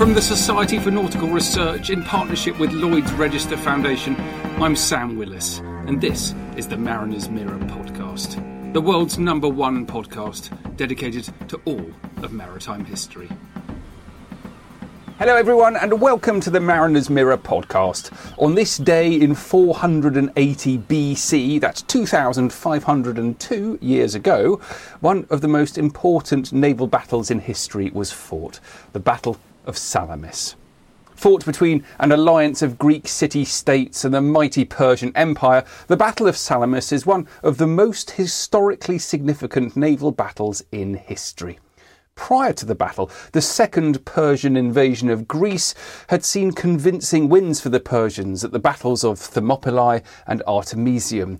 From the Society for Nautical Research in partnership with Lloyd's Register Foundation, I'm Sam Willis, and this is the Mariner's Mirror podcast, the world's number one podcast dedicated to all of maritime history. Hello, everyone, and welcome to the Mariner's Mirror podcast. On this day in 480 BC, that's 2502 years ago, one of the most important naval battles in history was fought the Battle of Salamis. Fought between an alliance of Greek city states and the mighty Persian Empire, the Battle of Salamis is one of the most historically significant naval battles in history. Prior to the battle, the second Persian invasion of Greece had seen convincing wins for the Persians at the battles of Thermopylae and Artemisium,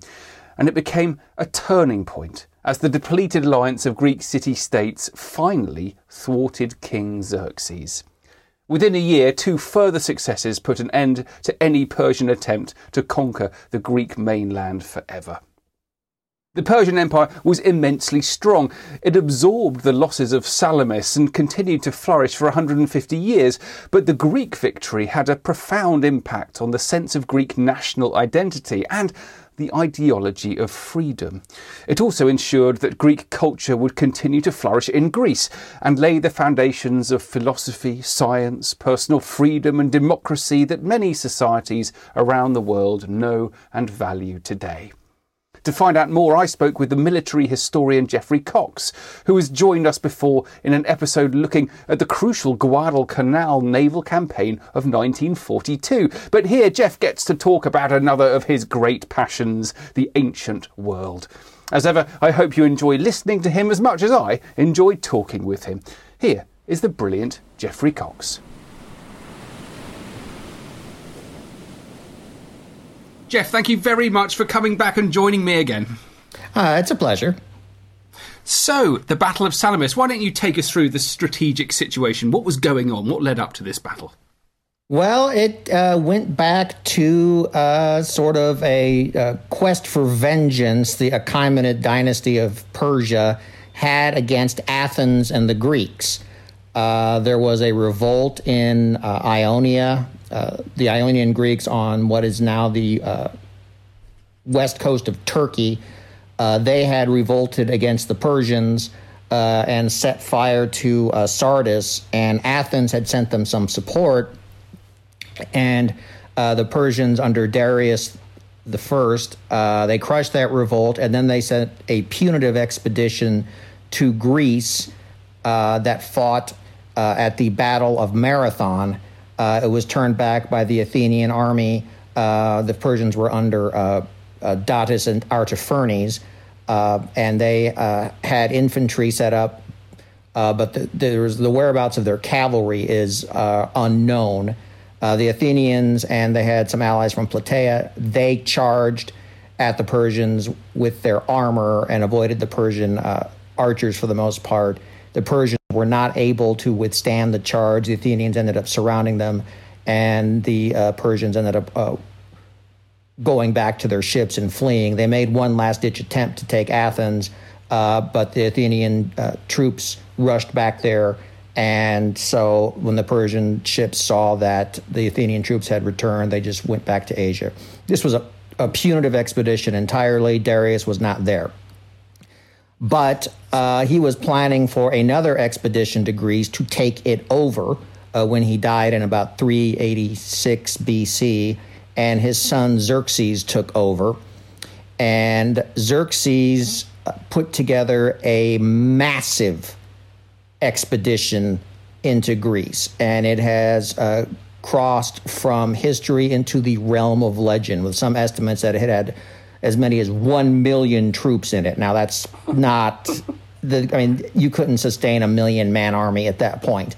and it became a turning point as the depleted alliance of Greek city states finally thwarted King Xerxes. Within a year, two further successes put an end to any Persian attempt to conquer the Greek mainland forever. The Persian Empire was immensely strong. It absorbed the losses of Salamis and continued to flourish for 150 years, but the Greek victory had a profound impact on the sense of Greek national identity and the ideology of freedom. It also ensured that Greek culture would continue to flourish in Greece and lay the foundations of philosophy, science, personal freedom, and democracy that many societies around the world know and value today. To find out more, I spoke with the military historian Jeffrey Cox, who has joined us before in an episode looking at the crucial Guadalcanal naval campaign of 1942. But here, Jeff gets to talk about another of his great passions, the ancient world. As ever, I hope you enjoy listening to him as much as I enjoyed talking with him. Here is the brilliant Jeffrey Cox. Jeff, thank you very much for coming back and joining me again. Uh, it's a pleasure. So, the Battle of Salamis, why don't you take us through the strategic situation? What was going on? What led up to this battle? Well, it uh, went back to uh, sort of a uh, quest for vengeance the Achaemenid dynasty of Persia had against Athens and the Greeks. Uh, there was a revolt in uh, Ionia uh, the Ionian Greeks on what is now the uh, west coast of Turkey. Uh, they had revolted against the Persians uh, and set fire to uh, Sardis, and Athens had sent them some support. And the Persians, under Darius the first, they crushed that revolt, and then they sent a punitive expedition to Greece that fought at the Battle of Marathon uh, it was turned back by the Athenian army. Uh, the Persians were under uh, uh Datis and Artaphernes, uh, and they uh, had infantry set up, but the, the whereabouts of their cavalry is unknown. the Athenians and they had some allies from Plataea. They charged at the Persians with their armor and avoided the Persian archers for the most part. The Persians were not able to withstand the charge. The Athenians ended up surrounding them, and the uh, Persians ended up uh, going back to their ships and fleeing. They made one last ditch attempt to take Athens, uh, but the Athenian uh, troops rushed back there And so when the Persian ships saw that the Athenian troops had returned, they just went back to Asia. This was a, a punitive expedition entirely. Darius was not there. But uh, he was planning for another expedition to Greece to take it over uh, when he died in about 386 BC. And his son Xerxes took over. And Xerxes uh, put together a massive expedition into Greece. And it has uh, crossed from history into the realm of legend, with some estimates that it had as many as 1 million troops in it. Now, that's not, the, I mean, you couldn't sustain a million man army at that point.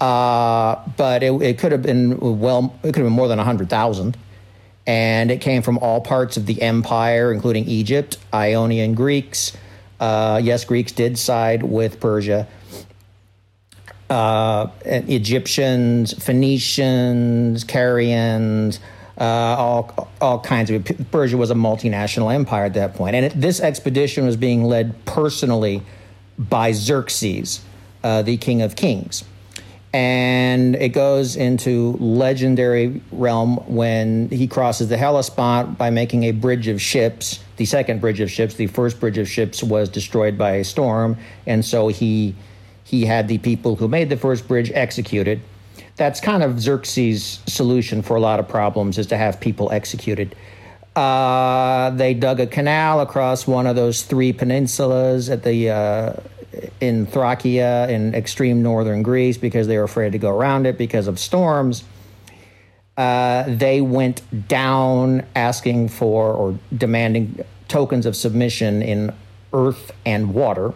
Uh, but it, it, could have been, well, it could have been more than 100,000. And it came from all parts of the empire, including Egypt, Ionian Greeks. Uh, yes, Greeks did side with Persia. Uh, Egyptians, Phoenicians, Carians, uh, all all kinds of Persia was a multinational empire at that point, and it, this expedition was being led personally by Xerxes, uh, the king of kings, and it goes into legendary realm when he crosses the Hellespont by making a bridge of ships. The second bridge of ships, the first bridge of ships, was destroyed by a storm, and so he he had the people who made the first bridge executed that's kind of Xerxes' solution for a lot of problems is to have people executed. Uh, they dug a canal across one of those three peninsulas at the uh, in Thracia in extreme northern Greece because they were afraid to go around it because of storms. Uh, they went down asking for or demanding tokens of submission in earth and water.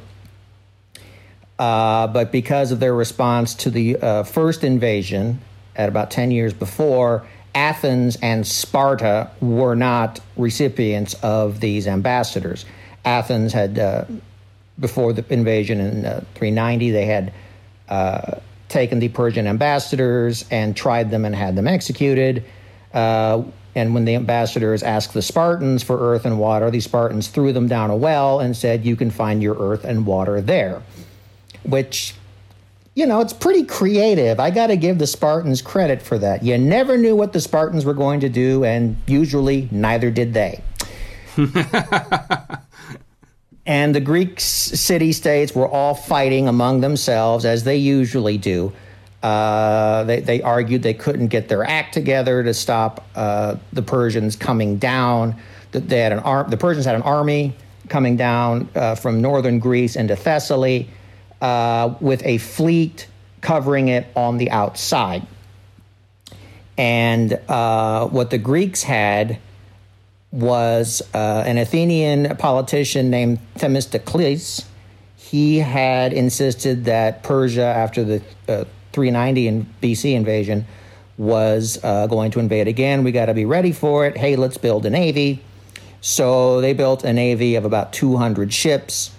Uh, but because of their response to the uh, first invasion at about 10 years before, Athens and Sparta were not recipients of these ambassadors. Athens had, uh, before the invasion in uh, 390, they had uh, taken the Persian ambassadors and tried them and had them executed. And when the ambassadors asked the Spartans for earth and water, the Spartans threw them down a well and said, You can find your earth and water there which you know, it's pretty creative. I got to give the Spartans credit for that. You never knew what the Spartans were going to do, and usually neither did they. and the Greek city states were all fighting among themselves, as they usually do. Uh, they, they, argued they couldn't get their act together to stop uh, the Persians coming down. That they had an ar- the Persians had an army coming down uh, from northern Greece into Thessaly uh, with a fleet covering it on the outside. And uh, what the Greeks had was uh, an Athenian politician named Themistocles. He had insisted that Persia, after the uh, 390 in BC invasion, was uh, going to invade again. We got to be ready for it. Hey, let's build a navy. So they built a navy of about 200 ships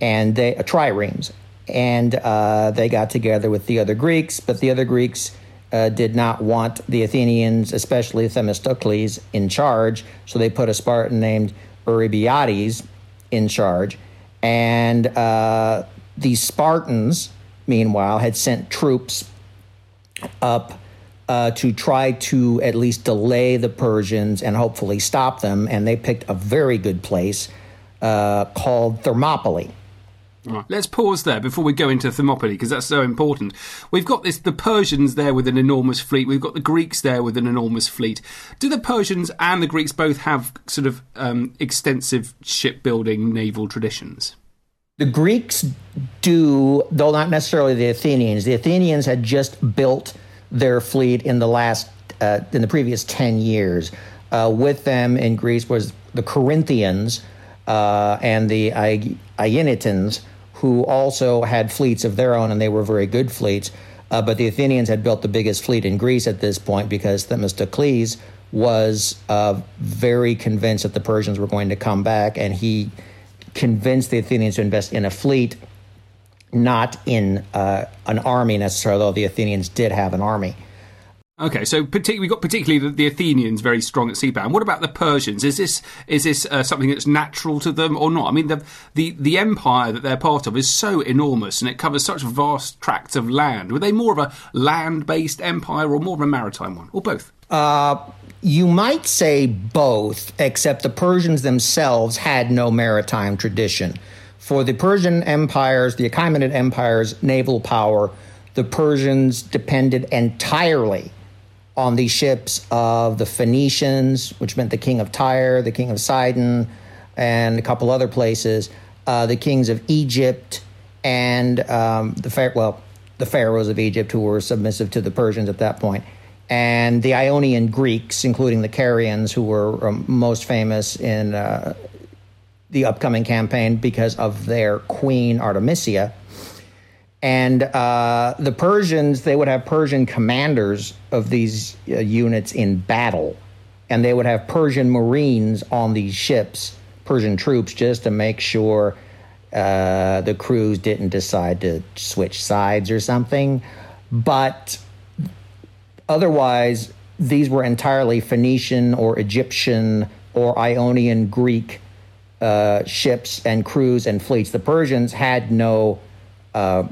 and they uh, triremes, and uh, they got together with the other Greeks, but the other Greeks uh, did not want the Athenians, especially Themistocles, in charge, so they put a Spartan named Eurybiades in charge, and uh, the Spartans, meanwhile, had sent troops up. Uh, to try to at least delay the Persians and hopefully stop them. And they picked a very good place uh, called Thermopylae. Right. Let's pause there before we go into Thermopylae because that's so important. We've got this the Persians there with an enormous fleet. We've got the Greeks there with an enormous fleet. Do the Persians and the Greeks both have sort of um, extensive shipbuilding naval traditions? The Greeks do, though not necessarily the Athenians. The Athenians had just built their fleet in the last uh, in the previous ten years. Uh, with them in Greece was the Corinthians uh, and the Aeginetans who also had fleets of their own, and they were very good fleets. Uh, but the Athenians had built the biggest fleet in Greece at this point because Themistocles was uh, very convinced that the Persians were going to come back, and he convinced the Athenians to invest in a fleet, not in uh, an army necessarily, though the Athenians did have an army. Okay, so partic- we've got particularly the, the, Athenians very strong at sea power. And what about the Persians? Is this is this uh, something that's natural to them or not? I mean, the, the the empire that they're part of is so enormous and it covers such vast tracts of land. Were they more of a land-based empire or more of a maritime one, or both? Uh, you might say both, except the Persians themselves had no maritime tradition. For the Persian empires, the Achaemenid empire's naval power, the Persians depended entirely on the ships of the Phoenicians, which meant the king of Tyre, the king of Sidon, and a couple other places, uh, the kings of Egypt, and um, the well, the pharaohs of Egypt who were submissive to the Persians at that point, and the Ionian Greeks, including the Carians, who were um, most famous in uh, the upcoming campaign because of their queen Artemisia. And uh, the Persians, they would have Persian commanders of these uh, units in battle, and they would have Persian Marines on these ships, Persian troops, just to make sure uh, the crews didn't decide to switch sides or something. But otherwise, these were entirely Phoenician or Egyptian or Ionian Greek uh, ships and crews and fleets. The Persians had no uh,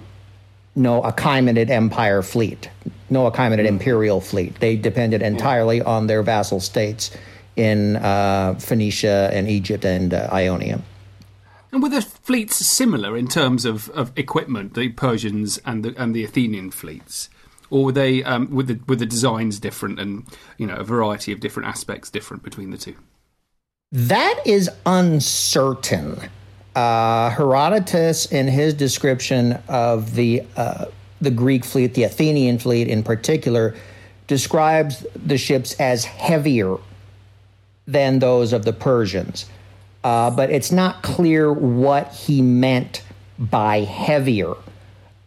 no Achaemenid Empire fleet, no Achaemenid imperial fleet. They depended entirely on their vassal states in uh, Phoenicia and Egypt and uh, Ionia. And were the fleets similar in terms of, of equipment, the Persians and the and the Athenian fleets, or were they um, were the were the designs different and you know a variety of different aspects different between the two? That is uncertain uh, Herodotus, in his description of the uh, the Greek fleet, the Athenian fleet in particular, describes the ships as heavier than those of the Persians. Uh, but it's not clear what he meant by heavier.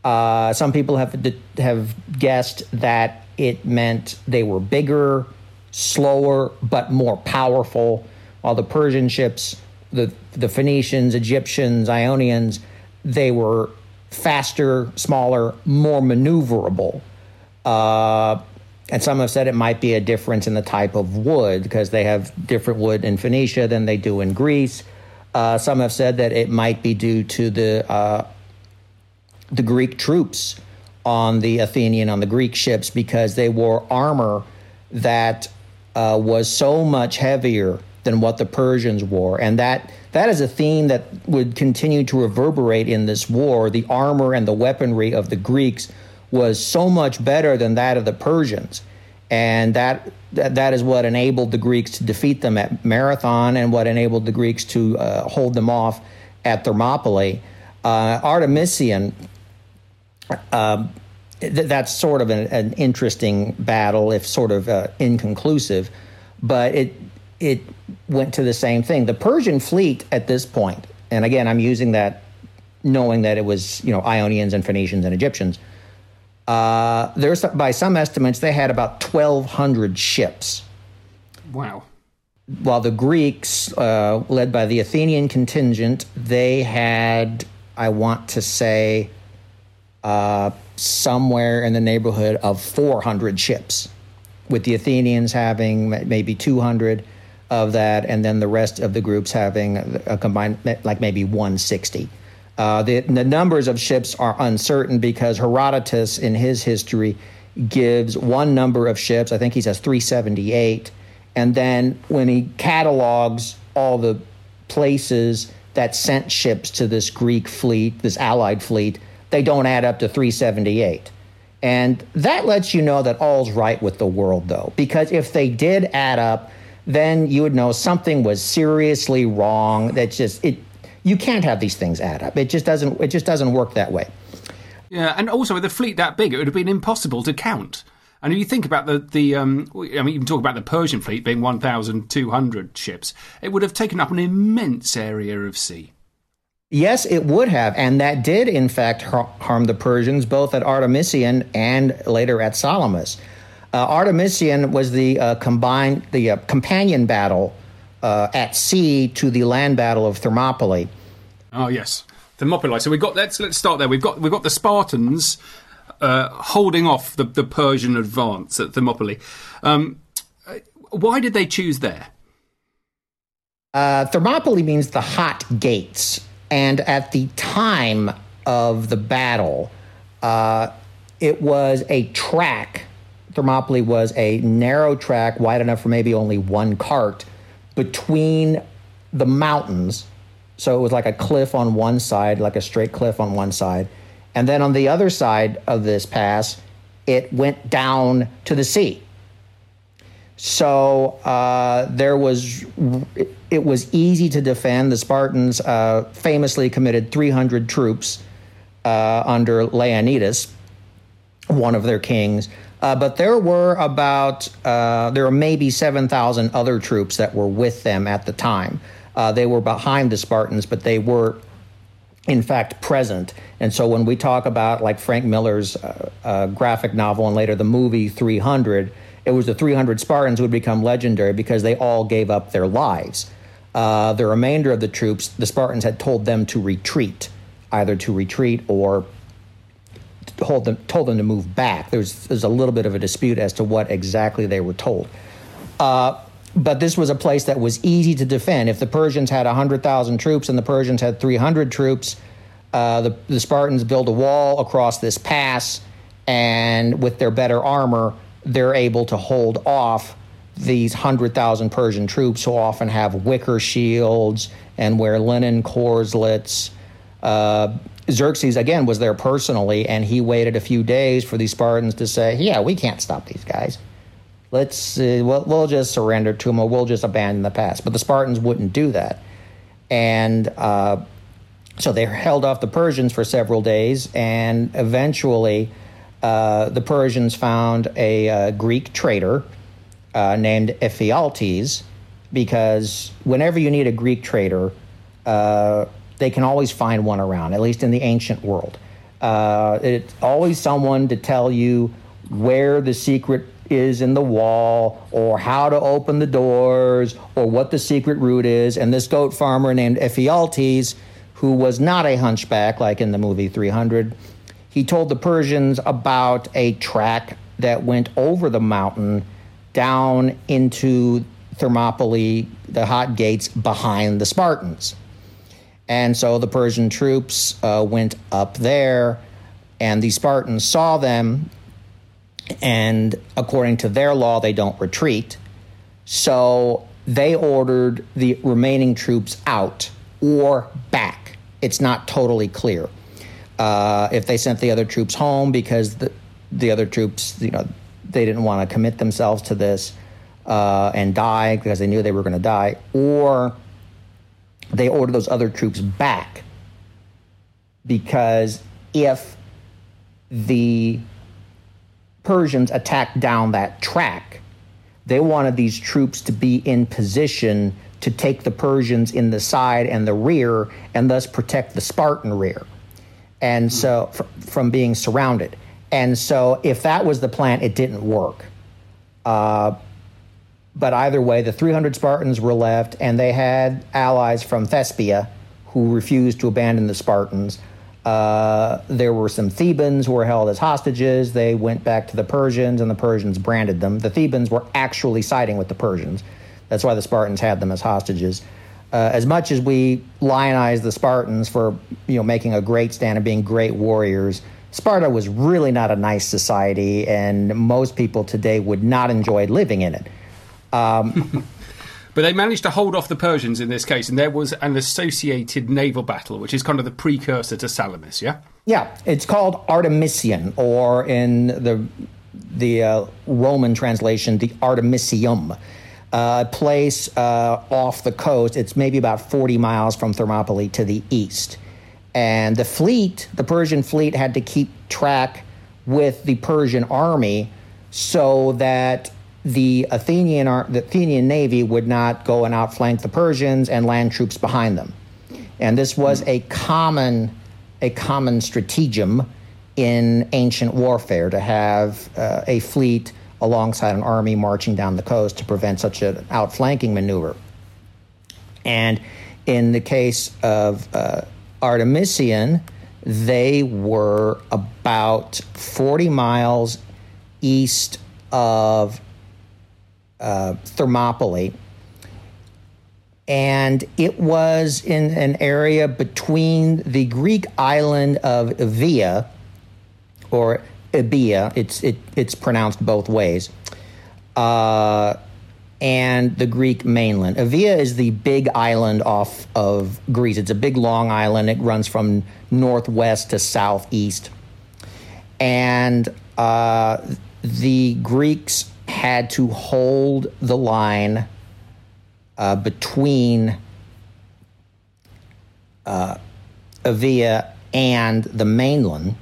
Uh, some people have have guessed that it meant they were bigger, slower, but more powerful, while the Persian ships the the Phoenicians, Egyptians, Ionians, they were faster, smaller, more maneuverable. Uh, and some have said it might be a difference in the type of wood because they have different wood in Phoenicia than they do in Greece. Uh, some have said that it might be due to the uh, the Greek troops on the Athenian on the Greek ships because they wore armor that uh, was so much heavier than what the Persians wore. And that that is a theme that would continue to reverberate in this war. The armor and the weaponry of the Greeks was so much better than that of the Persians. And that, that, that is what enabled the Greeks to defeat them at Marathon and what enabled the Greeks to uh, hold them off at Thermopylae. Uh, Artemisium, uh, th- that's sort of an, an, interesting battle, if sort of uh, inconclusive, but it it went to the same thing. The Persian fleet at this point, and again, I'm using that knowing that it was you know Ionians and Phoenicians and Egyptians. Uh, there's by some estimates they had about 1,200 ships. Wow. While the Greeks, uh, led by the Athenian contingent, they had, I want to say, uh, somewhere in the neighborhood of 400 ships, with the Athenians having maybe 200 of that, and then the rest of the groups having a combined, like maybe 160. Uh, the, the numbers of ships are uncertain because Herodotus, in his history, gives one number of ships. I think he says 378. And then when he catalogs all the places that sent ships to this Greek fleet, this allied fleet, they don't add up to 378. And that lets you know that all's right with the world, though, because if they did add up, then you would know something was seriously wrong. That just it you can't have these things add up. It just doesn't it just doesn't work that way. Yeah, and also with a fleet that big, it would have been impossible to count. And if you think about the the, um, I mean, you can talk about the Persian fleet being one thousand two hundred ships. It would have taken up an immense area of sea. Yes, it would have, and that did in fact harm the Persians, both at Artemisium and later at Salamis. Uh, Artemisium was the uh, combined, the uh, companion battle uh, at sea to the land battle of Thermopylae. Oh yes, Thermopylae. So we got let's let's start there. We've got we've got the Spartans uh, holding off the, the Persian advance at Thermopylae. Um, uh, why did they choose there? Uh, Thermopylae means the hot gates. And at the time of the battle, uh, it was a track. Thermopylae was a narrow track, wide enough for maybe only one cart, between the mountains. So it was like a cliff on one side, like a straight cliff on one side. And then on the other side of this pass, it went down to the sea. So uh, there was, it was easy to defend. The Spartans uh, famously committed 300 troops uh, under Leonidas, one of their kings. Uh, but there were about, uh, there were maybe 7,000 other troops that were with them at the time. Uh, they were behind the Spartans, but they were, in fact, present. And so when we talk about like Frank Miller's graphic novel and later the movie 300, it was the 300 Spartans who would become legendary because they all gave up their lives. Uh, the remainder of the troops, the Spartans had told them to retreat, either to retreat or told them, told them to move back. There's, there's a little bit of a dispute as to what exactly they were told. Uh, but this was a place that was easy to defend. If the Persians had 100,000 troops and the Persians had 300 troops, uh, the, the Spartans built a wall across this pass, and with their better armor, they're able to hold off these 100,000 Persian troops who often have wicker shields and wear linen corslets. Uh, Xerxes, again, was there personally, and he waited a few days for the Spartans to say, Yeah, we can't stop these guys. Let's, uh, we'll, we'll, just surrender to them or we'll just abandon the pass. But the Spartans wouldn't do that. And uh, so they held off the Persians for several days, and eventually, uh, the Persians found a uh, Greek traitor uh, named Ephialtes because whenever you need a Greek traitor, uh, they can always find one around, at least in the ancient world. Uh, it's always someone to tell you where the secret is in the wall or how to open the doors or what the secret route is. And this goat farmer named Ephialtes, who was not a hunchback like in the movie 300, he told the Persians about a track that went over the mountain down into Thermopylae, the hot gates behind the Spartans. And so the Persian troops uh, went up there, and the Spartans saw them. And according to their law, they don't retreat. So they ordered the remaining troops out or back. It's not totally clear. Uh, if they sent the other troops home because the, the other troops, you know, they didn't want to commit themselves to this uh, and die because they knew they were going to die, or they ordered those other troops back because if the Persians attacked down that track, they wanted these troops to be in position to take the Persians in the side and the rear and thus protect the Spartan rear and so fr- from being surrounded. And so, if that was the plan, it didn't work. Uh, but either way, the 300 Spartans were left, and they had allies from Thespia who refused to abandon the Spartans. Uh, there were some Thebans who were held as hostages. They went back to the Persians, and the Persians branded them. The Thebans were actually siding with the Persians. That's why the Spartans had them as hostages uh, as much as we lionize the Spartans for you know making a great stand and being great warriors, Sparta was really not a nice society, and most people today would not enjoy living in it. Um, but they managed to hold off the Persians in this case, and there was an associated naval battle, which is kind of the precursor to Salamis. Yeah. Yeah, it's called Artemisium, or in the the uh, Roman translation, the Artemisium uh, place uh, off the coast. It's maybe about 40 miles from Thermopylae to the east. And the fleet, the Persian fleet, had to keep track with the Persian army so that the Athenian, the Athenian navy would not go and outflank the Persians and land troops behind them. And this was a common, a common stratagem in ancient warfare to have uh, a fleet alongside an army marching down the coast to prevent such an outflanking maneuver. And in the case of uh, Artemisium, they were about 40 miles east of uh, Thermopylae. And it was in an area between the Greek island of Evia, or Ebia, it's, it, it's pronounced both ways, uh, and the Greek mainland. Evia is the big island off of Greece. It's a big long island. It runs from northwest to southeast. And uh, the Greeks had to hold the line uh, between uh, Evia and the mainland.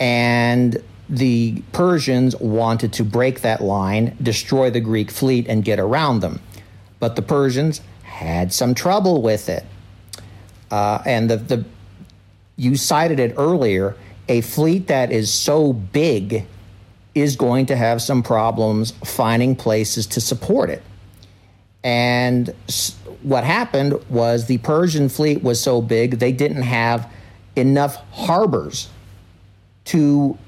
And the Persians wanted to break that line, destroy the Greek fleet, and get around them. But the Persians had some trouble with it. Uh, and the, the you cited it earlier a fleet that is so big is going to have some problems finding places to support it. And what happened was the Persian fleet was so big, they didn't have enough harbors to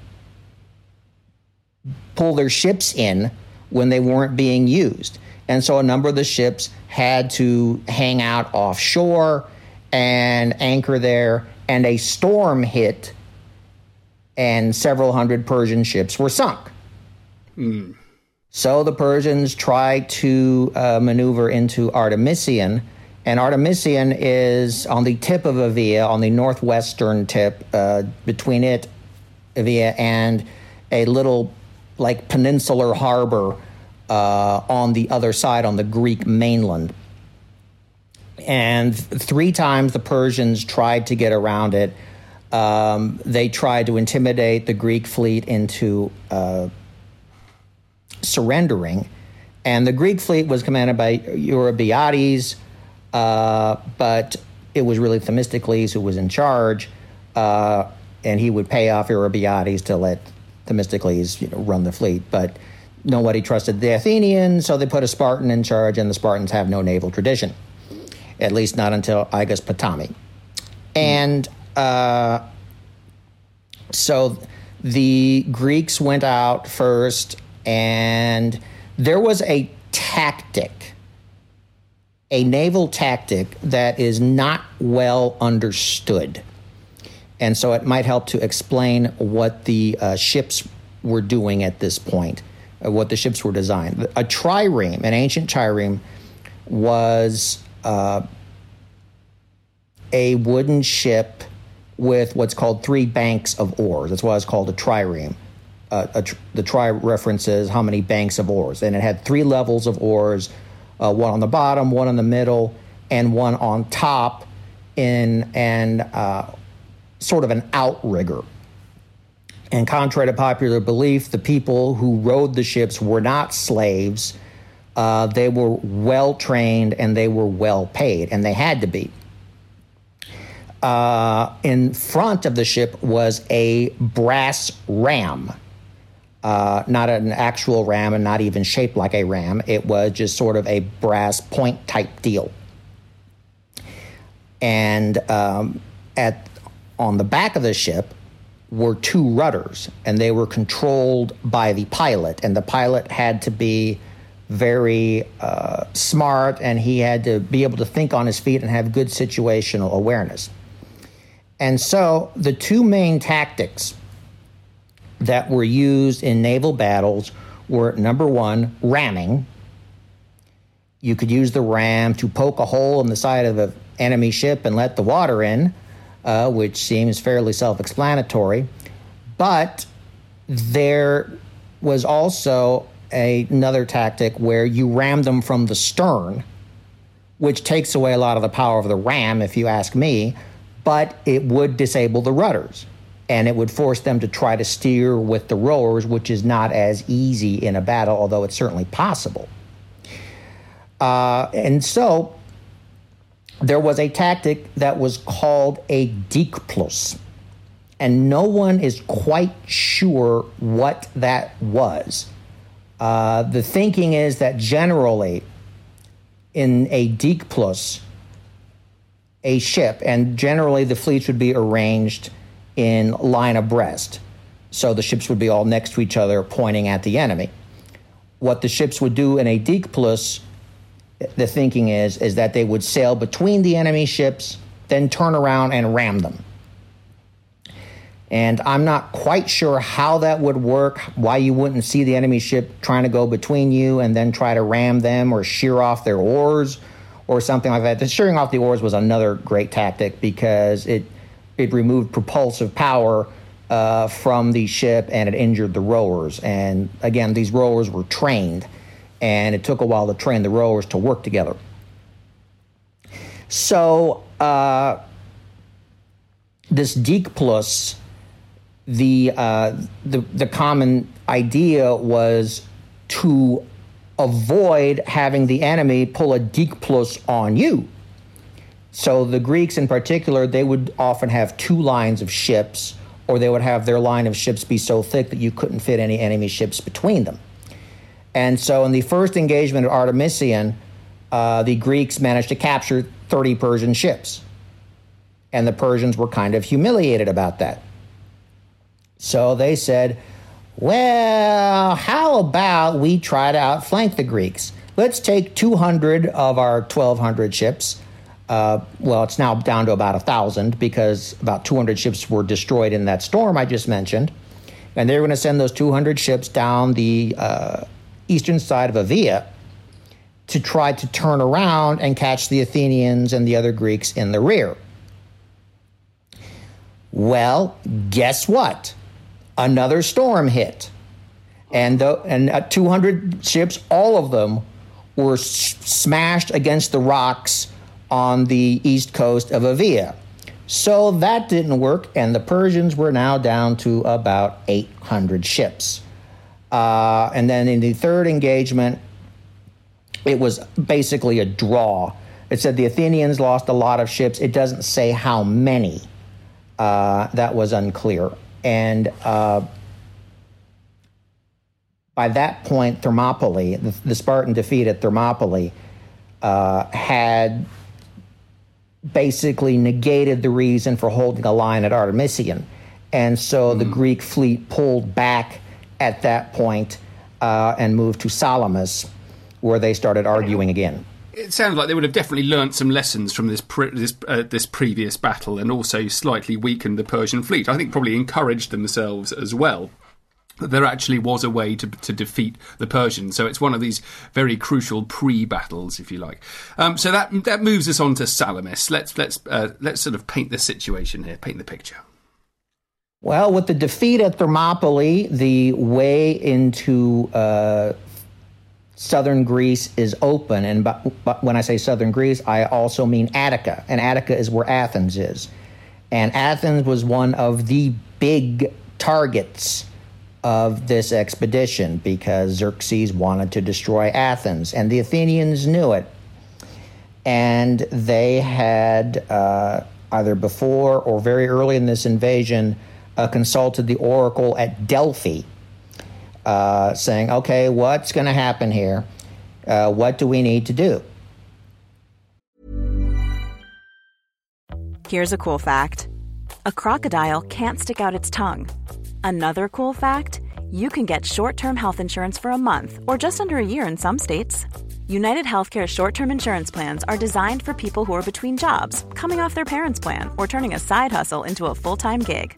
pull their ships in when they weren't being used. And so a number of the ships had to hang out offshore and anchor there. And a storm hit, and several hundred Persian ships were sunk. Mm. So the Persians tried to uh, maneuver into Artemisium, and Artemisium is on the tip of Evia, on the northwestern tip, uh, between it, Evia, and a little like peninsular harbor uh, on the other side, on the Greek mainland. And three times the Persians tried to get around it. Um, they tried to intimidate the Greek fleet into uh, surrendering. And the Greek fleet was commanded by Eurybiades, uh, but it was really Themistocles who was in charge, uh, and he would pay off Eurybiades to let Themistocles you know, run the fleet. But nobody trusted the Athenians, so they put a Spartan in charge, and the Spartans have no naval tradition, at least not until Ptolemy. And uh, so the Greeks went out first and there was a tactic, a naval tactic that is not well understood. And so it might help to explain what the uh, ships were doing at this point, uh, what the ships were designed. A trireme, an ancient trireme, was uh, a wooden ship with what's called three banks of oars. That's why it's called a trireme uh, tr- the tri references how many banks of oars, and it had three levels of oars, uh, one on the bottom, one in the middle, and one on top, in and uh, sort of an outrigger. And contrary to popular belief, the people who rowed the ships were not slaves. Uh, they were well trained and they were well paid, and they had to be. Uh, in front of the ship was a brass ram uh, not an actual ram and not even shaped like a ram. It was just sort of a brass point type deal. And um, at on the back of the ship were two rudders, and they were controlled by the pilot. And the pilot had to be very uh, smart, and he had to be able to think on his feet and have good situational awareness. And so the two main tactics that were used in naval battles were number one, ramming. You could use the ram to poke a hole in the side of an enemy ship and let the water in, uh, which seems fairly self explanatory. But there was also a, another tactic where you ram them from the stern, which takes away a lot of the power of the ram, if you ask me, but it would disable the rudders and it would force them to try to steer with the rowers, which is not as easy in a battle, although it's certainly possible. Uh, and so there was a tactic that was called a diekplous, and no one is quite sure what that was. Uh, the thinking is that generally in a diekplous, a ship, and generally the fleets would be arranged in line abreast. So the ships would be all next to each other, pointing at the enemy. What the ships would do in a Diekplous, the thinking is, is that they would sail between the enemy ships, then turn around and ram them. And I'm not quite sure how that would work, why you wouldn't see the enemy ship trying to go between you and then try to ram them or shear off their oars or something like that. The shearing off the oars was another great tactic because it it removed propulsive power uh, from the ship and it injured the rowers. And again, these rowers were trained, and it took a while to train the rowers to work together. So uh, this Diekplous, the uh, the the common idea was to avoid having the enemy pull a Diekplous on you. So the Greeks in particular, they would often have two lines of ships, or they would have their line of ships be so thick that you couldn't fit any enemy ships between them. And so in the first engagement at Artemisium, uh, the Greeks managed to capture 30 Persian ships. And the Persians were kind of humiliated about that. So they said, well, how about we try to outflank the Greeks? Let's take 200 of our 1,200 ships. Uh, well, it's now down to about 1,000 because about 200 ships were destroyed in that storm I just mentioned. And they're going to send those 200 ships down the uh, eastern side of Avia to try to turn around and catch the Athenians and the other Greeks in the rear. Well, guess what? Another storm hit. And, the, and uh, 200 ships, all of them were smashed against the rocks on the east coast of Avia. So that didn't work, and the Persians were now down to about 800 ships. Uh, and then in the third engagement, it was basically a draw. It said the Athenians lost a lot of ships. It doesn't say how many. Uh, that was unclear. And uh, by that point, Thermopylae, the, the Spartan defeat at Thermopylae, uh, had basically negated the reason for holding a line at Artemisium. And so mm. the Greek fleet pulled back at that point, uh, and moved to Salamis, where they started arguing again it sounds like they would have definitely learnt some lessons from this pre- this, uh, this previous battle, and also slightly weakened the Persian fleet. I think probably encouraged themselves as well. That there actually was a way to, to defeat the Persians, so it's one of these very crucial pre-battles, if you like. Um, so that that moves us on to Salamis. Let's let's uh, let's sort of paint the situation here, paint the picture. Well, with the defeat at Thermopylae, the way into uh, southern Greece is open. And but, when I say southern Greece, I also mean Attica. And Attica is where Athens is. And Athens was one of the big targets of this expedition because Xerxes wanted to destroy Athens. And the Athenians knew it. And they had, uh, either before or very early in this invasion, uh, consulted the oracle at Delphi uh, saying, okay, what's going to happen here? Uh, what do we need to do? Here's a cool fact a crocodile can't stick out its tongue. Another cool fact you can get short term health insurance for a month or just under a year in some states. United Healthcare short term insurance plans are designed for people who are between jobs, coming off their parents' plan, or turning a side hustle into a full time gig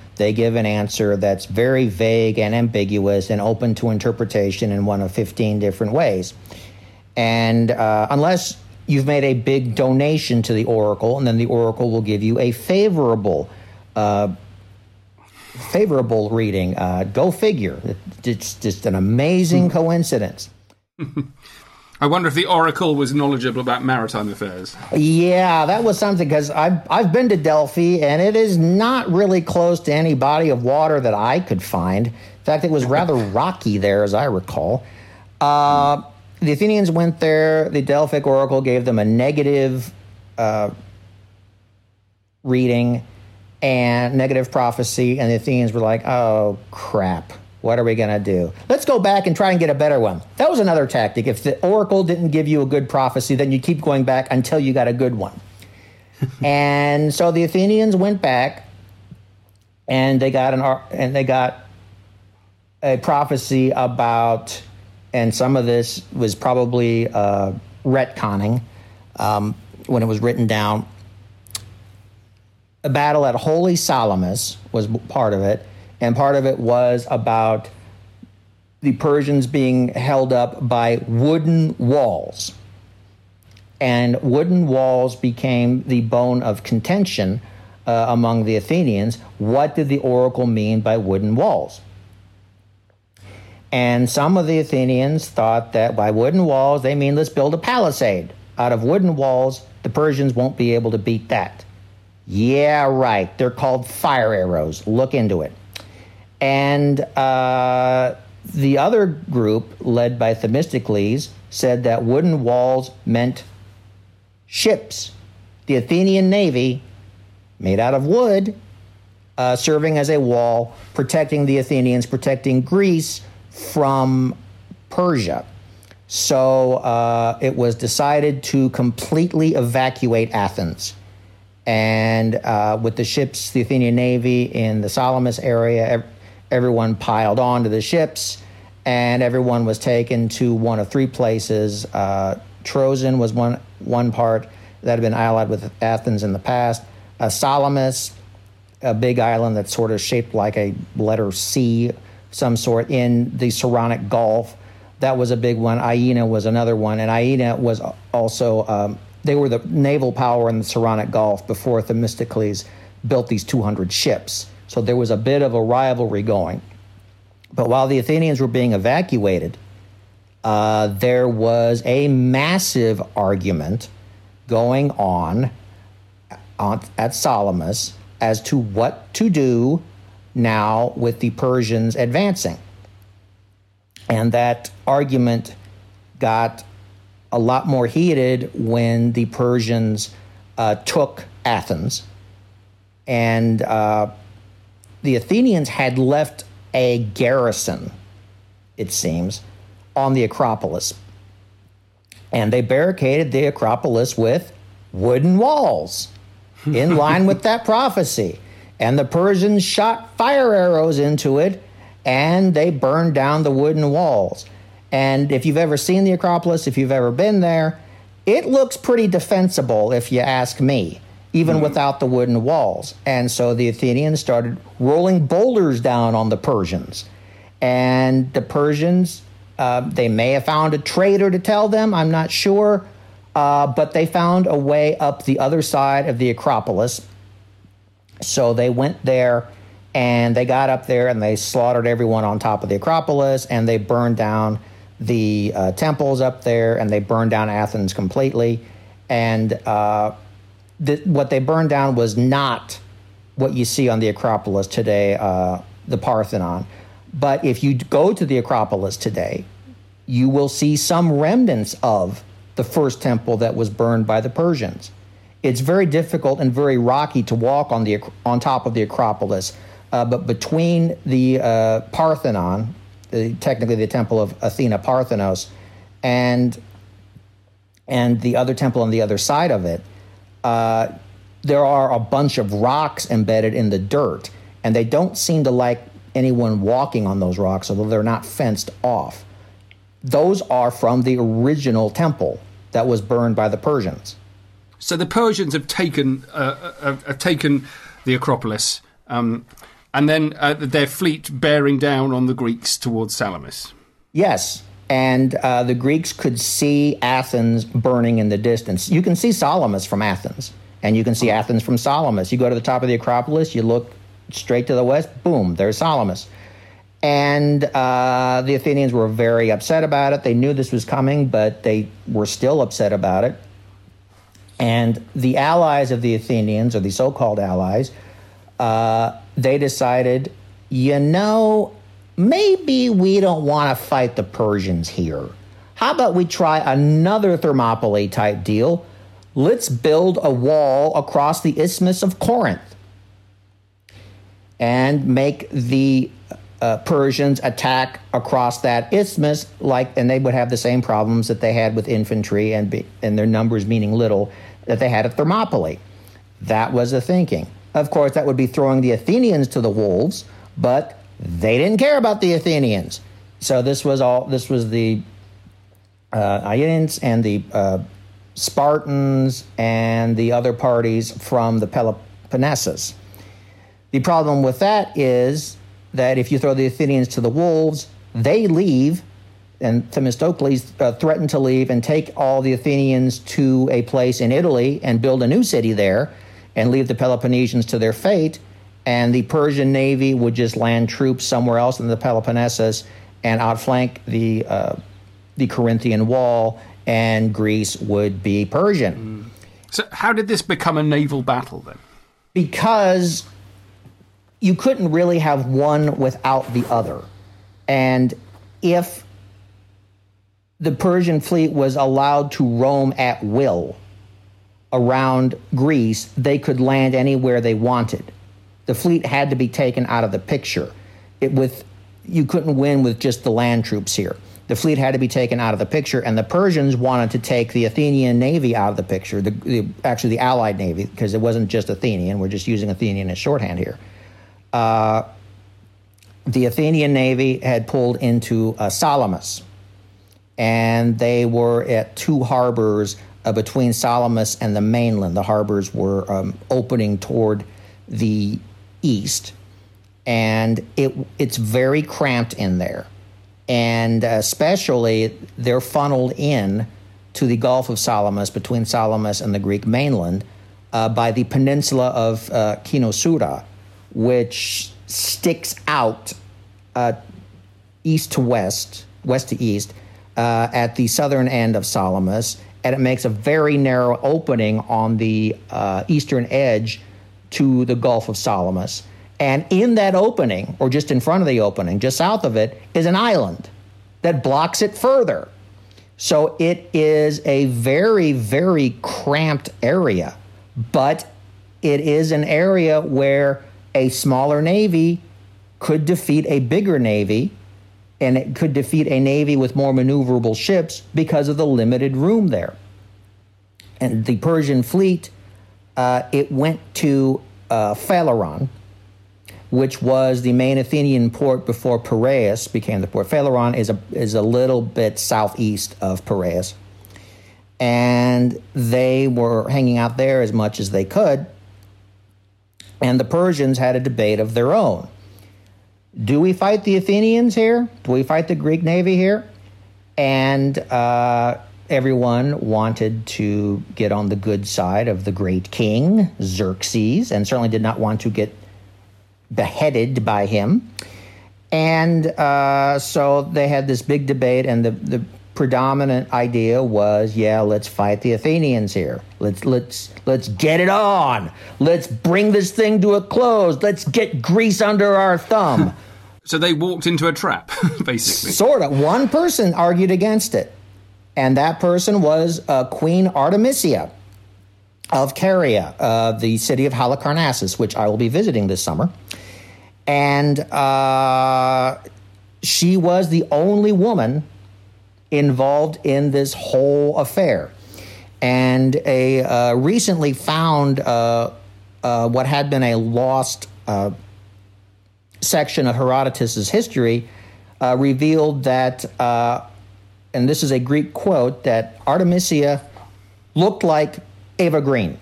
they give an answer that's very vague and ambiguous and open to interpretation in one of 15 different ways. And uh, unless you've made a big donation to the oracle, and then the oracle will give you a favorable, uh, favorable reading. Uh, go figure. It's just an amazing coincidence. I wonder if the Oracle was knowledgeable about maritime affairs. Yeah, that was something because I've, I've been to Delphi and it is not really close to any body of water that I could find. In fact, it was rather rocky there, as I recall. Uh, the Athenians went there, the Delphic Oracle gave them a negative uh, reading and negative prophecy, and the Athenians were like, oh, crap. What are we going to do? Let's go back and try and get a better one. That was another tactic. If the oracle didn't give you a good prophecy, then you keep going back until you got a good one. and so the Athenians went back and they got an and they got a prophecy about and some of this was probably uh, retconning um, when it was written down. A battle at Holy Salamis was part of it and part of it was about the Persians being held up by wooden walls. And wooden walls became the bone of contention uh, among the Athenians. What did the oracle mean by wooden walls? And some of the Athenians thought that by wooden walls, they mean let's build a palisade. Out of wooden walls, the Persians won't be able to beat that. Yeah, right. They're called fire arrows. Look into it. And uh, the other group, led by Themistocles, said that wooden walls meant ships. The Athenian navy, made out of wood, uh, serving as a wall, protecting the Athenians, protecting Greece from Persia. So uh, it was decided to completely evacuate Athens. And uh, with the ships, the Athenian navy in the Salamis area, everyone piled onto the ships, and everyone was taken to one of three places. Uh, Troezen was one one part that had been allied with Athens in the past. Uh, Salamis, a big island that's sort of shaped like a letter C, some sort in the Saronic Gulf. That was a big one. Aegina was another one, and Aegina was also um, they were the naval power in the Saronic Gulf before Themistocles built these 200 ships. So there was a bit of a rivalry going. But while the Athenians were being evacuated, uh, there was a massive argument going on, on at Salamis as to what to do now with the Persians advancing. And that argument got a lot more heated when the Persians uh, took Athens. And uh, the Athenians had left a garrison, it seems, on the Acropolis. And they barricaded the Acropolis with wooden walls in line with that prophecy. And the Persians shot fire arrows into it and they burned down the wooden walls. And if you've ever seen the Acropolis, if you've ever been there, it looks pretty defensible, if you ask me even mm-hmm. without the wooden walls. And so the Athenians started rolling boulders down on the Persians. And the Persians, uh, they may have found a traitor to tell them, I'm not sure, uh, but they found a way up the other side of the Acropolis. So they went there and they got up there and they slaughtered everyone on top of the Acropolis and they burned down the uh, temples up there and they burned down Athens completely. And what they burned down was not what you see on the Acropolis today, uh, the Parthenon. But if you go to the Acropolis today, you will see some remnants of the first temple that was burned by the Persians. It's very difficult and very rocky to walk on the on top of the Acropolis, uh, but between the uh, Parthenon, the, technically the temple of Athena Parthenos, and and the other temple on the other side of it, uh, there are a bunch of rocks embedded in the dirt, and they don't seem to like anyone walking on those rocks, although they're not fenced off. Those are from the original temple that was burned by the Persians. So the Persians have taken uh, have, have taken the Acropolis, um, and then uh, their fleet bearing down on the Greeks towards Salamis. Yes, and uh, the Greeks could see Athens burning in the distance. You can see Salamis from Athens, and you can see Athens from Salamis. You go to the top of the Acropolis, you look straight to the west, boom, there's Salamis. And uh, the Athenians were very upset about it. They knew this was coming, but they were still upset about it. And the allies of the Athenians, or the so called allies, uh, they decided, you know, maybe we don't want to fight the Persians here. How about we try another Thermopylae type deal? Let's build a wall across the Isthmus of Corinth and make the uh, Persians attack across that isthmus, like, and they would have the same problems that they had with infantry and be, and their numbers meaning little that they had at Thermopylae. That was the thinking. Of course, that would be throwing the Athenians to the wolves, but they didn't care about the Athenians. So this was all. This was the uh, Aeginetans and the uh, Spartans and the other parties from the Peloponnesus. The problem with that is that if you throw the Athenians to the wolves, they leave, and Themistocles uh, threatened to leave and take all the Athenians to a place in Italy and build a new city there and leave the Peloponnesians to their fate. And the Persian navy would just land troops somewhere else in the Peloponnesus and outflank the, uh, the Corinthian wall, and Greece would be Persian. Mm. So, how did this become a naval battle then? Because you couldn't really have one without the other. And if the Persian fleet was allowed to roam at will around Greece, they could land anywhere they wanted. The fleet had to be taken out of the picture. It with you couldn't win with just the land troops here. The fleet had to be taken out of the picture, and the Persians wanted to take the Athenian navy out of the picture. The, the actually the Allied navy, because it wasn't just Athenian. We're just using Athenian as shorthand here uh, the Athenian navy had pulled into uh, Salamis, and they were at two harbors uh, between Salamis and the mainland. The harbors were um, opening toward the east, and it it's very cramped in there, and especially they're funneled in to the Gulf of Salamis between Salamis and the Greek mainland uh, by the peninsula of uh, Kynossura which sticks out uh, east to west, west to east, uh, at the southern end of Salamis, and it makes a very narrow opening on the uh, eastern edge to the Gulf of Salamis. And in that opening, or just in front of the opening, just south of it, is an island that blocks it further. So it is a very, very cramped area, but it is an area where a smaller navy could defeat a bigger navy and it could defeat a navy with more maneuverable ships because of the limited room there. And the Persian fleet, uh, it went to uh, Phaleron, which was the main Athenian port before Piraeus became the port. Phaleron is a, is a little bit southeast of Piraeus. And they were hanging out there as much as they could and the Persians had a debate of their own. Do we fight the Athenians here? Do we fight the Greek navy here? And uh, everyone wanted to get on the good side of the great king, Xerxes, and certainly did not want to get beheaded by him. And uh, so they had this big debate, and the, the predominant idea was, yeah, let's fight the Athenians here. Let's let's let's get it on. Let's bring this thing to a close. Let's get Greece under our thumb. so they walked into a trap, basically. Sort of. One person argued against it, and that person was uh, Queen Artemisia of Caria, uh, the city of Halicarnassus, which I will be visiting this summer. And uh, she was the only woman involved in this whole affair. And a uh, recently found uh, uh, what had been a lost uh, section of Herodotus's history revealed that, and this is a Greek quote, that Artemisia looked like Eva Green.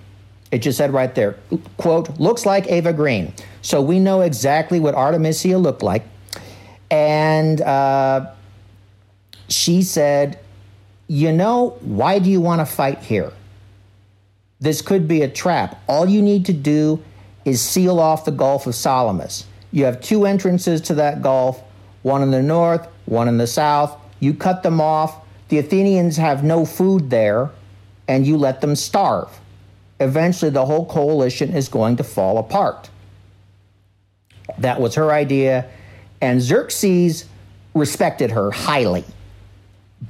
It just said right there, quote, looks like Eva Green. So we know exactly what Artemisia looked like. And uh, she said, You know, why do you want to fight here? This could be a trap. All you need to do is seal off the Gulf of Salamis. You have two entrances to that Gulf, one in the north, one in the south. You cut them off. The Athenians have no food there, and you let them starve. Eventually, the whole coalition is going to fall apart. That was her idea, and Xerxes respected her highly,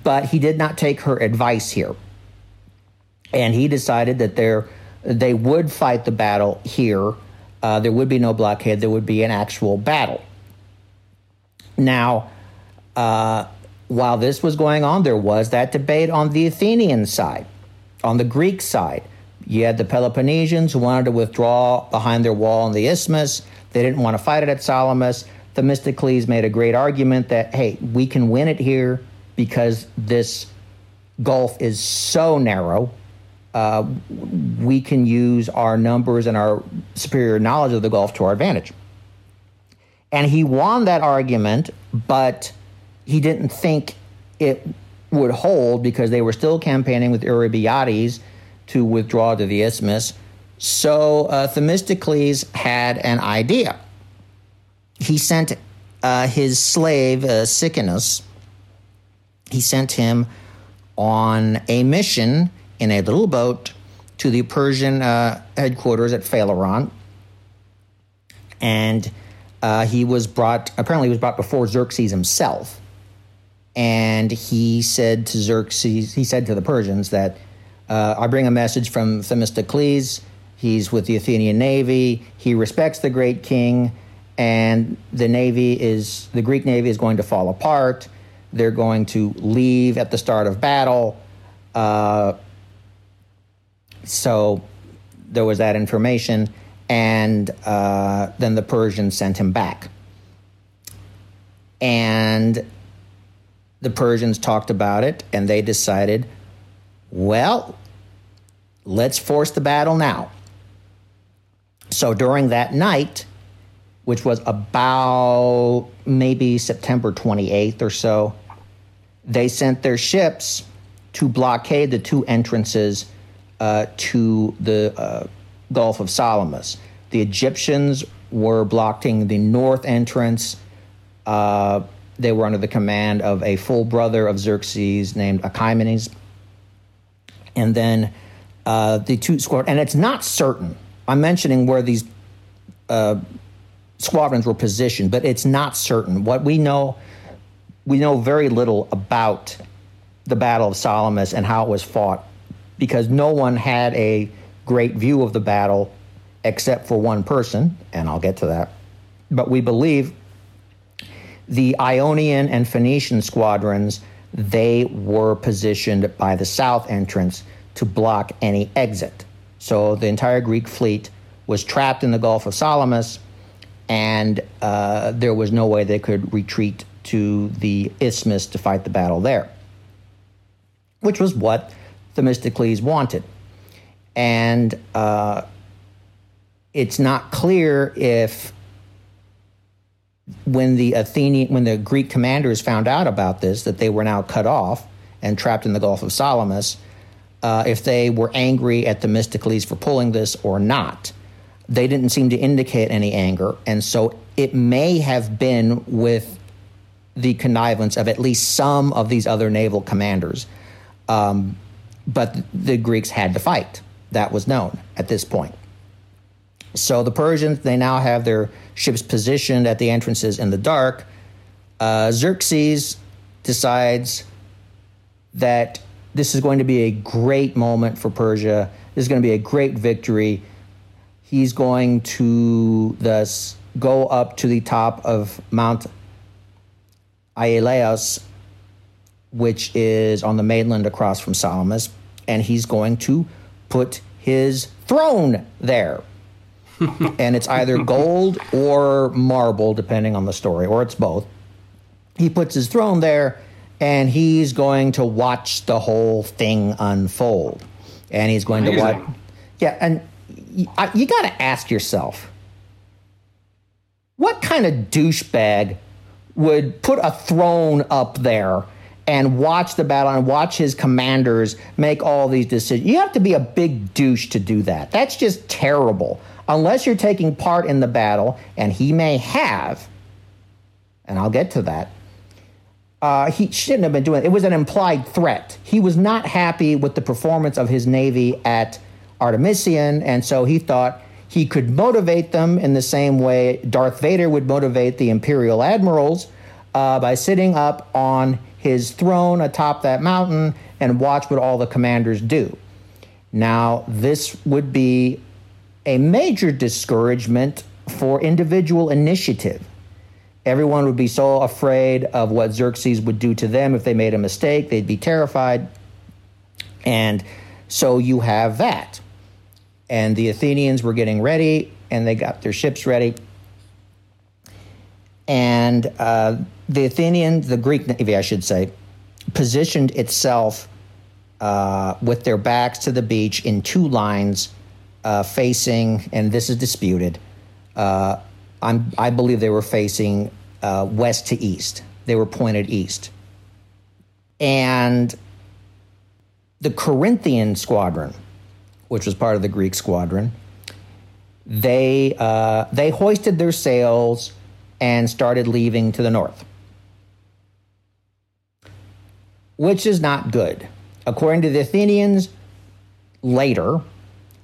but he did not take her advice here. And he decided that there, they would fight the battle here. Uh, there would be no blockade, there would be an actual battle. Now, uh, while this was going on, there was that debate on the Athenian side, on the Greek side. You had the Peloponnesians who wanted to withdraw behind their wall in the isthmus. They didn't want to fight it at Salamis. Themistocles made a great argument that, hey, we can win it here because this gulf is so narrow. Uh, we can use our numbers and our superior knowledge of the Gulf to our advantage. And he won that argument, but he didn't think it would hold because they were still campaigning with Eurybiades to withdraw to the isthmus. So uh, Themistocles had an idea. He sent uh, his slave, uh, Sicinnus, he sent him on a mission in a little boat to the Persian uh, headquarters at Phaleron. And uh, he was brought, apparently, he was brought before Xerxes himself. And he said to Xerxes, he said to the Persians that uh, I bring a message from Themistocles. He's with the Athenian navy. He respects the great king, and the navy is the Greek navy is going to fall apart. They're going to leave at the start of battle. Uh, so there was that information, and uh, then the Persians sent him back. And the Persians talked about it, and they decided, well, let's force the battle now. So during that night, which was about maybe September 28th or so, they sent their ships to blockade the two entrances uh, to the uh, Gulf of Salamis. The Egyptians were blocking the north entrance. Uh, they were under the command of a full brother of Xerxes named Achaemenes. And then uh, the two squadrons, and it's not certain. I'm mentioning where these uh, squadrons were positioned, but it's not certain. What we know, we know very little about the Battle of Salamis and how it was fought because no one had a great view of the battle except for one person, and I'll get to that. But we believe the Ionian and Phoenician squadrons, they were positioned by the south entrance to block any exit. So the entire Greek fleet was trapped in the Gulf of Salamis, and uh, there was no way they could retreat to the isthmus to fight the battle there, which was what Themistocles wanted. And uh, it's not clear if when the Athenian, when the Greek commanders found out about this, that they were now cut off and trapped in the Gulf of Salamis, uh, if they were angry at Themistocles for pulling this or not. They didn't seem to indicate any anger, and so it may have been with the connivance of at least some of these other naval commanders. Um, but the Greeks had to fight. That was known at this point. So the Persians, they now have their ships positioned at the entrances in the dark. Uh, Xerxes decides that this is going to be a great moment for Persia. This is going to be a great victory. He's going to thus go up to the top of Mount Aegaleos, which is on the mainland across from Salamis, and he's going to put his throne there. and it's either gold or marble, depending on the story, or it's both. He puts his throne there, and he's going to watch the whole thing unfold. And he's going Amazing. to watch. Yeah, and you, you got to ask yourself what kind of douchebag would put a throne up there and watch the battle and watch his commanders make all these decisions? You have to be a big douche to do that. That's just terrible. Unless you're taking part in the battle, and he may have, and I'll get to that. Uh, he shouldn't have been doing it. It was an implied threat. He was not happy with the performance of his navy at Artemisium, and so he thought he could motivate them in the same way Darth Vader would motivate the Imperial admirals uh, by sitting up on his throne atop that mountain and watch what all the commanders do. Now, this would be a major discouragement for individual initiative. Everyone would be so afraid of what Xerxes would do to them if they made a mistake. They'd be terrified. And so you have that. And the Athenians were getting ready and they got their ships ready. And uh, the Athenian, the Greek Navy, I should say, positioned itself uh, with their backs to the beach in two lines uh, facing, and this is disputed. Uh, I believe they were facing uh, west to east. They were pointed east. And the Corinthian squadron, which was part of the Greek squadron, they, uh, they hoisted their sails and started leaving to the north, which is not good. According to the Athenians, later,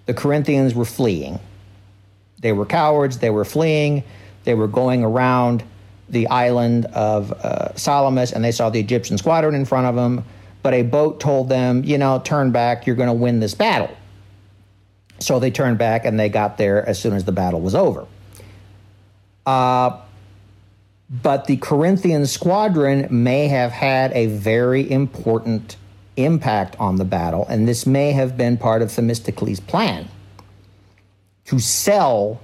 the Corinthians were fleeing. They were cowards, they were fleeing, they were going around the island of uh, Salamis and they saw the Egyptian squadron in front of them. But a boat told them, you know, turn back, you're going to win this battle. So they turned back and they got there as soon as the battle was over. Uh, but the Corinthian squadron may have had a very important impact on the battle, and this may have been part of Themistocles' plan to sell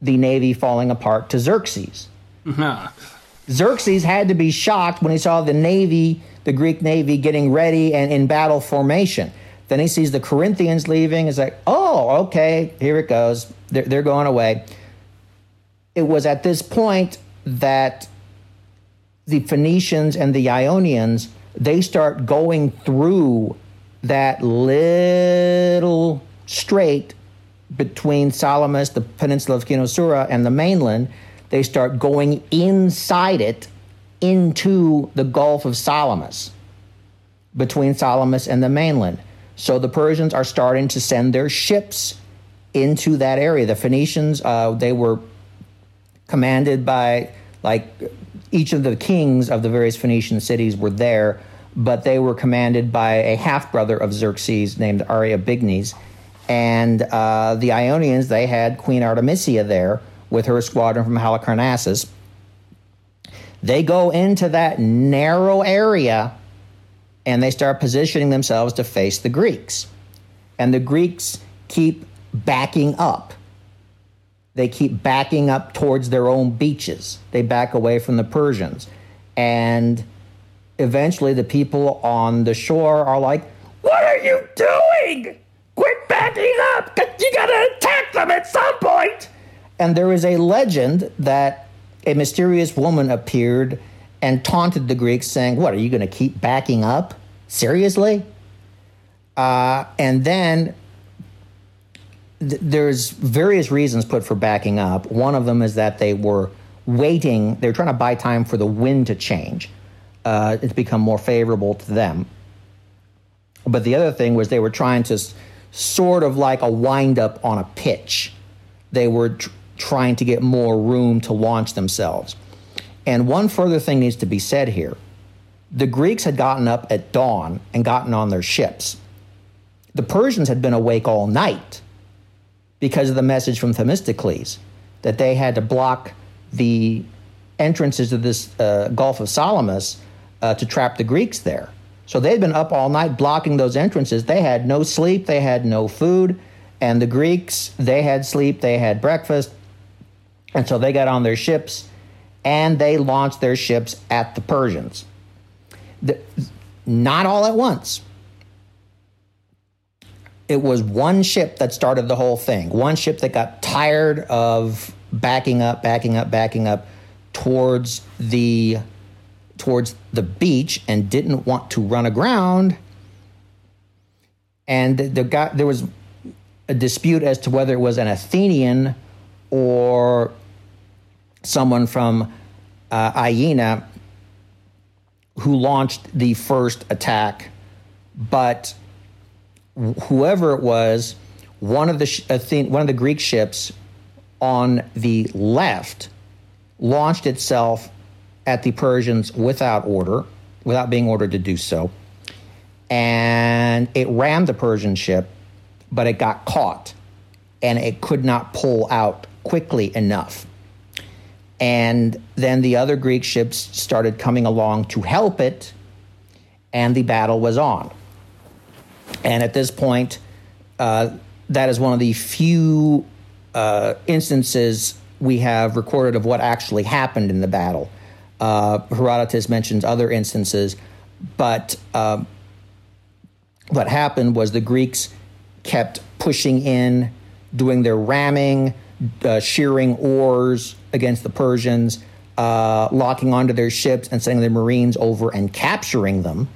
the navy falling apart to Xerxes. Xerxes had to be shocked when he saw the navy, the Greek navy, getting ready and in battle formation. Then he sees the Corinthians leaving. He's like, oh, okay, here it goes. They're, they're going away. It was at this point that the Phoenicians and the Ionians they start going through that little strait between Salamis, the peninsula of Kinosura, and the mainland. They start going inside it into the Gulf of Salamis, between Salamis and the mainland. So the Persians are starting to send their ships into that area. The Phoenicians, uh, they were commanded by like each of the kings of the various Phoenician cities were there, but they were commanded by a half brother of Xerxes named Ariabignes. And uh, the Ionians, they had Queen Artemisia there with her squadron from Halicarnassus. They go into that narrow area and they start positioning themselves to face the Greeks. And the Greeks keep backing up they keep backing up towards their own beaches. They back away from the Persians. And eventually the people on the shore are like, What are you doing? Quit backing up! You gotta attack them at some point! And there is a legend that a mysterious woman appeared and taunted the Greeks, saying, What, are you gonna keep backing up? Seriously? Uh, and then there's various reasons put for backing up. One of them is that they were waiting, they were trying to buy time for the wind to change. Uh, it's become more favorable to them. But the other thing was they were trying to s- sort of like a wind up on a pitch. They were tr- trying to get more room to launch themselves. And one further thing needs to be said here. The Greeks had gotten up at dawn and gotten on their ships. The Persians had been awake all night because of the message from Themistocles. that they had to block the entrances to this uh, Gulf of Salamis uh, to trap the Greeks there. So they'd been up all night blocking those entrances. They had no sleep, they had no food, and the Greeks, they had sleep, they had breakfast. And so they got on their ships and they launched their ships at the Persians. The, not all at once. It was one ship that started the whole thing. One ship that got tired of backing up, backing up, backing up towards the towards the beach and didn't want to run aground. And the guy, there was a dispute as to whether it was an Athenian or someone from uh, Aegina who launched the first attack, but whoever it was, one of the Athen- one of the Greek ships on the left launched itself at the Persians without order, without being ordered to do so, and it rammed the Persian ship, but it got caught, and it could not pull out quickly enough. And then the other Greek ships started coming along to help it, and the battle was on. And at this point, uh, that is one of the few uh, instances we have recorded of what actually happened in the battle. Uh, Herodotus mentions other instances, but uh, what happened was the Greeks kept pushing in, doing their ramming, uh, shearing oars against the Persians, uh, locking onto their ships and sending their marines over and capturing them.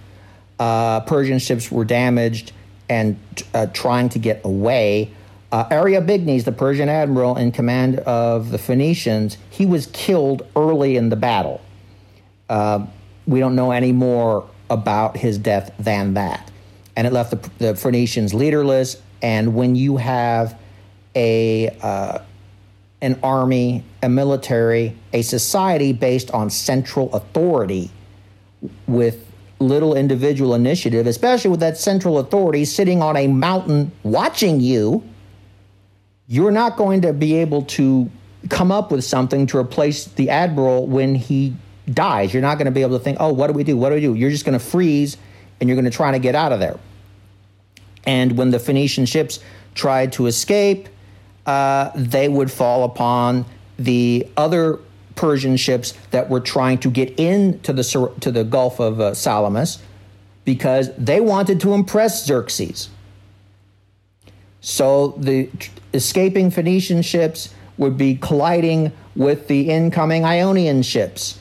Uh, Persian ships were damaged and uh, trying to get away. Uh, Ariabignes, the Persian admiral in command of the Phoenicians, he was killed early in the battle. Uh, we don't know any more about his death than that. And it left the, the Phoenicians leaderless. And when you have a uh, an army, a military, a society based on central authority with little individual initiative, especially with that central authority sitting on a mountain watching you, you're not going to be able to come up with something to replace the admiral when he dies. You're not going to be able to think, oh, what do we do? What do we do? You're just going to freeze and you're going to try to get out of there. And when the Phoenician ships tried to escape, uh, they would fall upon the other Persian ships that were trying to get into the to the Gulf of uh, Salamis because they wanted to impress Xerxes. So the escaping Phoenician ships would be colliding with the incoming Ionian ships,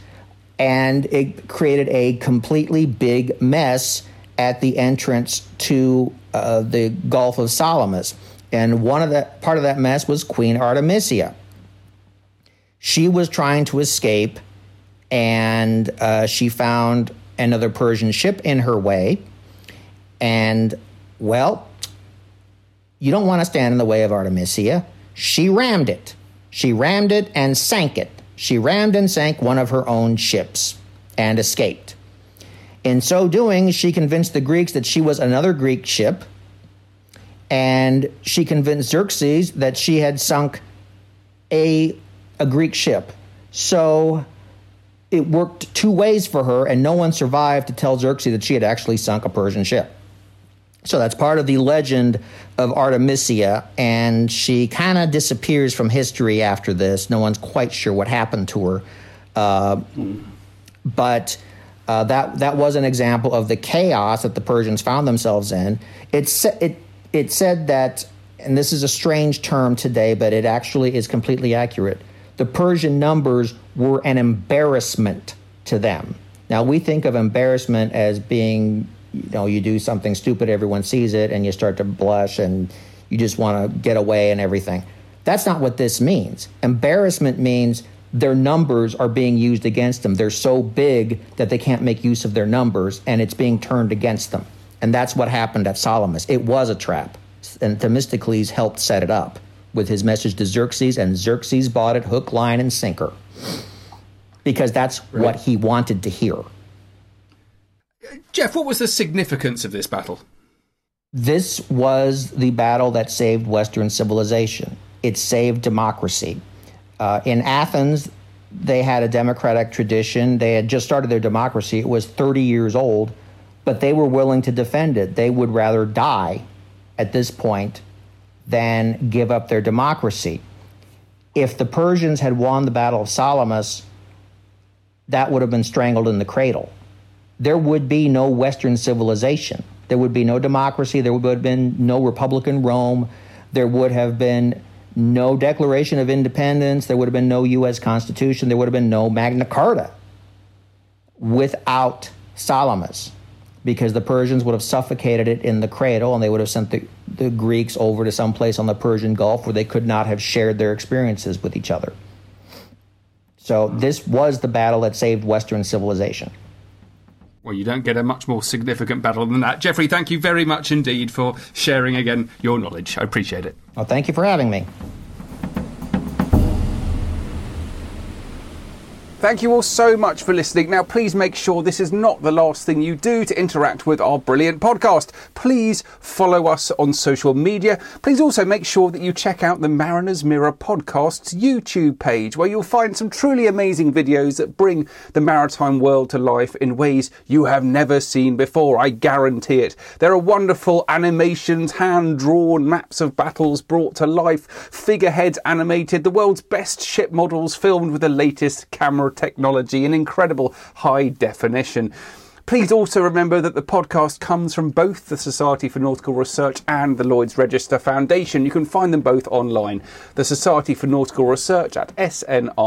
and it created a completely big mess at the entrance to uh, the Gulf of Salamis. And one of that part of that mess was Queen Artemisia. She was trying to escape, and uh, she found another Persian ship in her way. And well, you don't want to stand in the way of Artemisia. She rammed it. She rammed it and sank it. She rammed and sank one of her own ships and escaped. In so doing, she convinced the Greeks that she was another Greek ship and she convinced Xerxes that she had sunk a a Greek ship. So it worked two ways for her, and no one survived to tell Xerxes that she had actually sunk a Persian ship. So that's part of the legend of Artemisia, and she kind of disappears from history after this. No one's quite sure what happened to her, uh, but uh, that that was an example of the chaos that the Persians found themselves in. It's it it said that, and this is a strange term today, but it actually is completely accurate. The Persian numbers were an embarrassment to them. Now, we think of embarrassment as being, you know, you do something stupid, everyone sees it, and you start to blush and you just want to get away and everything. That's not what this means. Embarrassment means their numbers are being used against them. They're so big that they can't make use of their numbers, and it's being turned against them. And that's what happened at Salamis. It was a trap. And Themistocles helped set it up with his message to Xerxes, and Xerxes bought it hook, line, and sinker because that's right. what he wanted to hear. Jeff, what was the significance of this battle? This was the battle that saved Western civilization. It saved democracy. Uh, in Athens, they had a democratic tradition. They had just started their democracy. It was 30 years old, but they were willing to defend it. They would rather die at this point than give up their democracy. If the Persians had won the Battle of Salamis, that would have been strangled in the cradle. There would be no Western civilization. There would be no democracy. There would have been no Republican Rome. There would have been no Declaration of Independence. There would have been no U.S. Constitution. There would have been no Magna Carta without Salamis because the Persians would have suffocated it in the cradle and they would have sent the, the Greeks over to some place on the Persian Gulf where they could not have shared their experiences with each other. So this was the battle that saved Western civilization. Well, you don't get a much more significant battle than that. Jeffrey, thank you very much indeed for sharing again your knowledge. I appreciate it. Well, thank you for having me. Thank you all so much for listening. Now, please make sure this is not the last thing you do to interact with our brilliant podcast. Please follow us on social media. Please also make sure that you check out the Mariners Mirror podcast's YouTube page, where you'll find some truly amazing videos that bring the maritime world to life in ways you have never seen before. I guarantee it. There are wonderful animations, hand drawn maps of battles brought to life, figureheads animated, the world's best ship models filmed with the latest camera technology and incredible high definition. Please also remember that the podcast comes from both the Society for Nautical Research and the Lloyd's Register Foundation. You can find them both online. The Society for Nautical Research at snr.org.uk,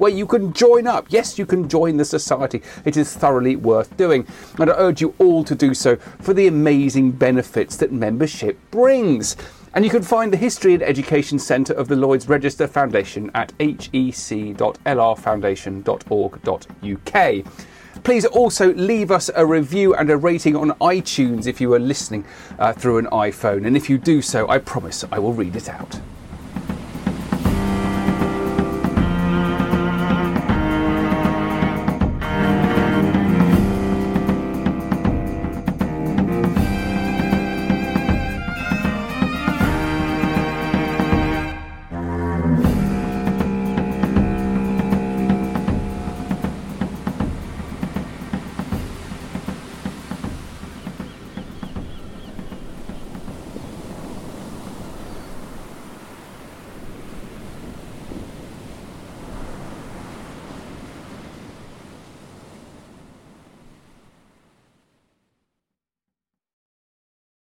where you can join up. Yes, you can join the Society. It is thoroughly worth doing. And I urge you all to do so for the amazing benefits that membership brings. And you can find the History and Education Centre of the Lloyd's Register Foundation at hec.lrfoundation.org.uk. Please also leave us a review and a rating on iTunes if you are listening uh, through an iPhone. And if you do so, I promise I will read it out.